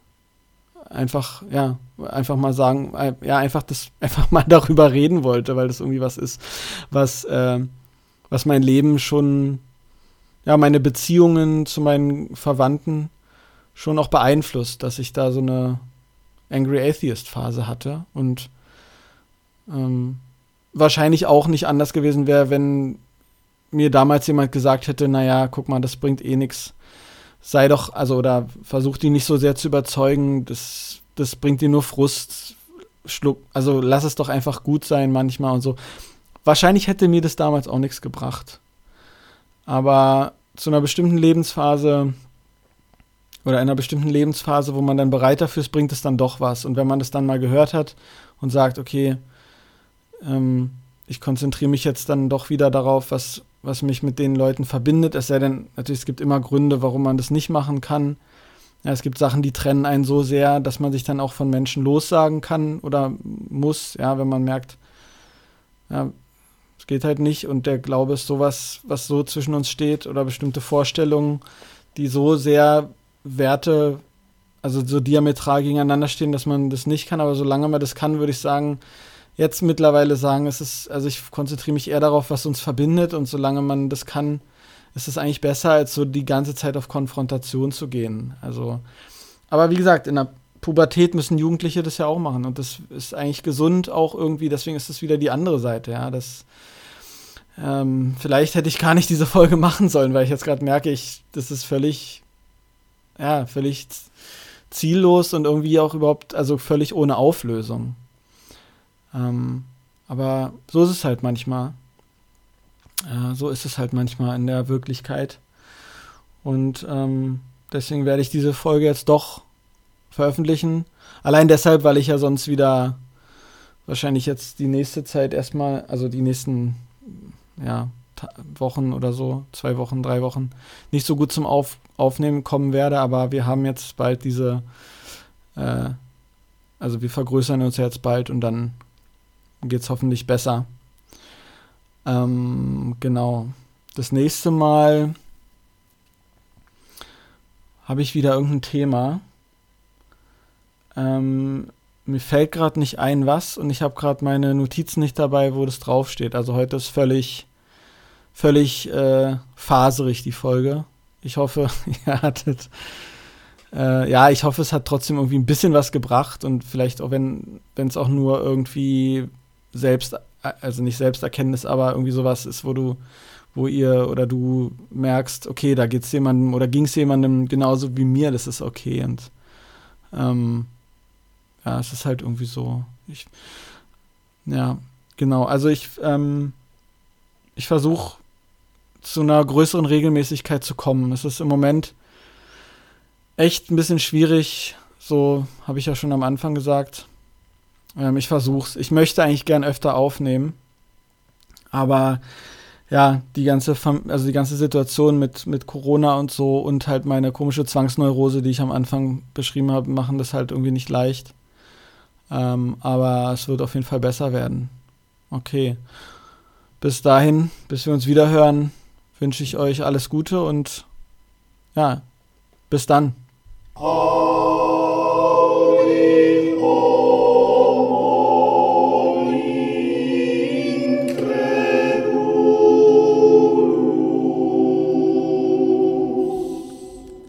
einfach, ja, einfach mal sagen, äh, ja, einfach das, *laughs* einfach mal darüber reden wollte, weil das irgendwie was ist, was, äh, was mein Leben schon, ja, meine Beziehungen zu meinen Verwandten schon auch beeinflusst, dass ich da so eine Angry Atheist Phase hatte und ähm, wahrscheinlich auch nicht anders gewesen wäre, wenn mir damals jemand gesagt hätte, naja, guck mal, das bringt eh nichts, sei doch, also oder versuch die nicht so sehr zu überzeugen, das, das bringt dir nur Frust, schluck, also lass es doch einfach gut sein manchmal und so. Wahrscheinlich hätte mir das damals auch nichts gebracht. Aber zu einer bestimmten Lebensphase oder einer bestimmten Lebensphase, wo man dann bereit dafür ist, bringt es dann doch was. Und wenn man das dann mal gehört hat und sagt, okay, ähm, ich konzentriere mich jetzt dann doch wieder darauf, was, was mich mit den Leuten verbindet. Es sei denn, natürlich, es gibt immer Gründe, warum man das nicht machen kann. Ja, es gibt Sachen, die trennen einen so sehr, dass man sich dann auch von Menschen lossagen kann oder muss, ja, wenn man merkt, ja, es geht halt nicht und der Glaube ist sowas, was so zwischen uns steht oder bestimmte Vorstellungen, die so sehr Werte, also so diametral gegeneinander stehen, dass man das nicht kann. Aber solange man das kann, würde ich sagen, jetzt mittlerweile sagen, es ist, also ich konzentriere mich eher darauf, was uns verbindet und solange man das kann, ist es eigentlich besser, als so die ganze Zeit auf Konfrontation zu gehen. Also, aber wie gesagt, in der Pubertät müssen Jugendliche das ja auch machen und das ist eigentlich gesund auch irgendwie, deswegen ist das wieder die andere Seite, ja, das ähm, vielleicht hätte ich gar nicht diese Folge machen sollen, weil ich jetzt gerade merke, ich, das ist völlig, ja, völlig ziellos und irgendwie auch überhaupt, also völlig ohne Auflösung. Ähm, aber so ist es halt manchmal. Äh, so ist es halt manchmal in der Wirklichkeit. Und ähm, deswegen werde ich diese Folge jetzt doch veröffentlichen. Allein deshalb, weil ich ja sonst wieder wahrscheinlich jetzt die nächste Zeit erstmal, also die nächsten ja, Wochen oder so, zwei Wochen, drei Wochen, nicht so gut zum Auf Aufnehmen kommen werde, aber wir haben jetzt bald diese, äh, also wir vergrößern uns jetzt bald und dann geht es hoffentlich besser. Ähm, genau. Das nächste Mal habe ich wieder irgendein Thema. Ähm, mir fällt gerade nicht ein, was, und ich habe gerade meine Notizen nicht dabei, wo das draufsteht. Also heute ist völlig, völlig äh, faserig die Folge. Ich hoffe, *laughs* ihr hattet, äh, ja, ich hoffe, es hat trotzdem irgendwie ein bisschen was gebracht und vielleicht auch, wenn es auch nur irgendwie selbst, also nicht Selbsterkenntnis, aber irgendwie sowas ist, wo du, wo ihr oder du merkst, okay, da geht's jemandem oder ging es jemandem genauso wie mir, das ist okay und ähm, ja, es ist halt irgendwie so. Ich, ja, genau. Also ich, ähm, ich versuche zu einer größeren Regelmäßigkeit zu kommen. Es ist im Moment echt ein bisschen schwierig. So habe ich ja schon am Anfang gesagt. Ähm, ich versuch's. Ich möchte eigentlich gern öfter aufnehmen. Aber ja, die ganze, also die ganze Situation mit, mit Corona und so und halt meine komische Zwangsneurose, die ich am Anfang beschrieben habe, machen das halt irgendwie nicht leicht. Ähm, aber es wird auf jeden Fall besser werden. Okay. Bis dahin, bis wir uns wieder hören, wünsche ich euch alles Gute und ja, bis dann. Oh.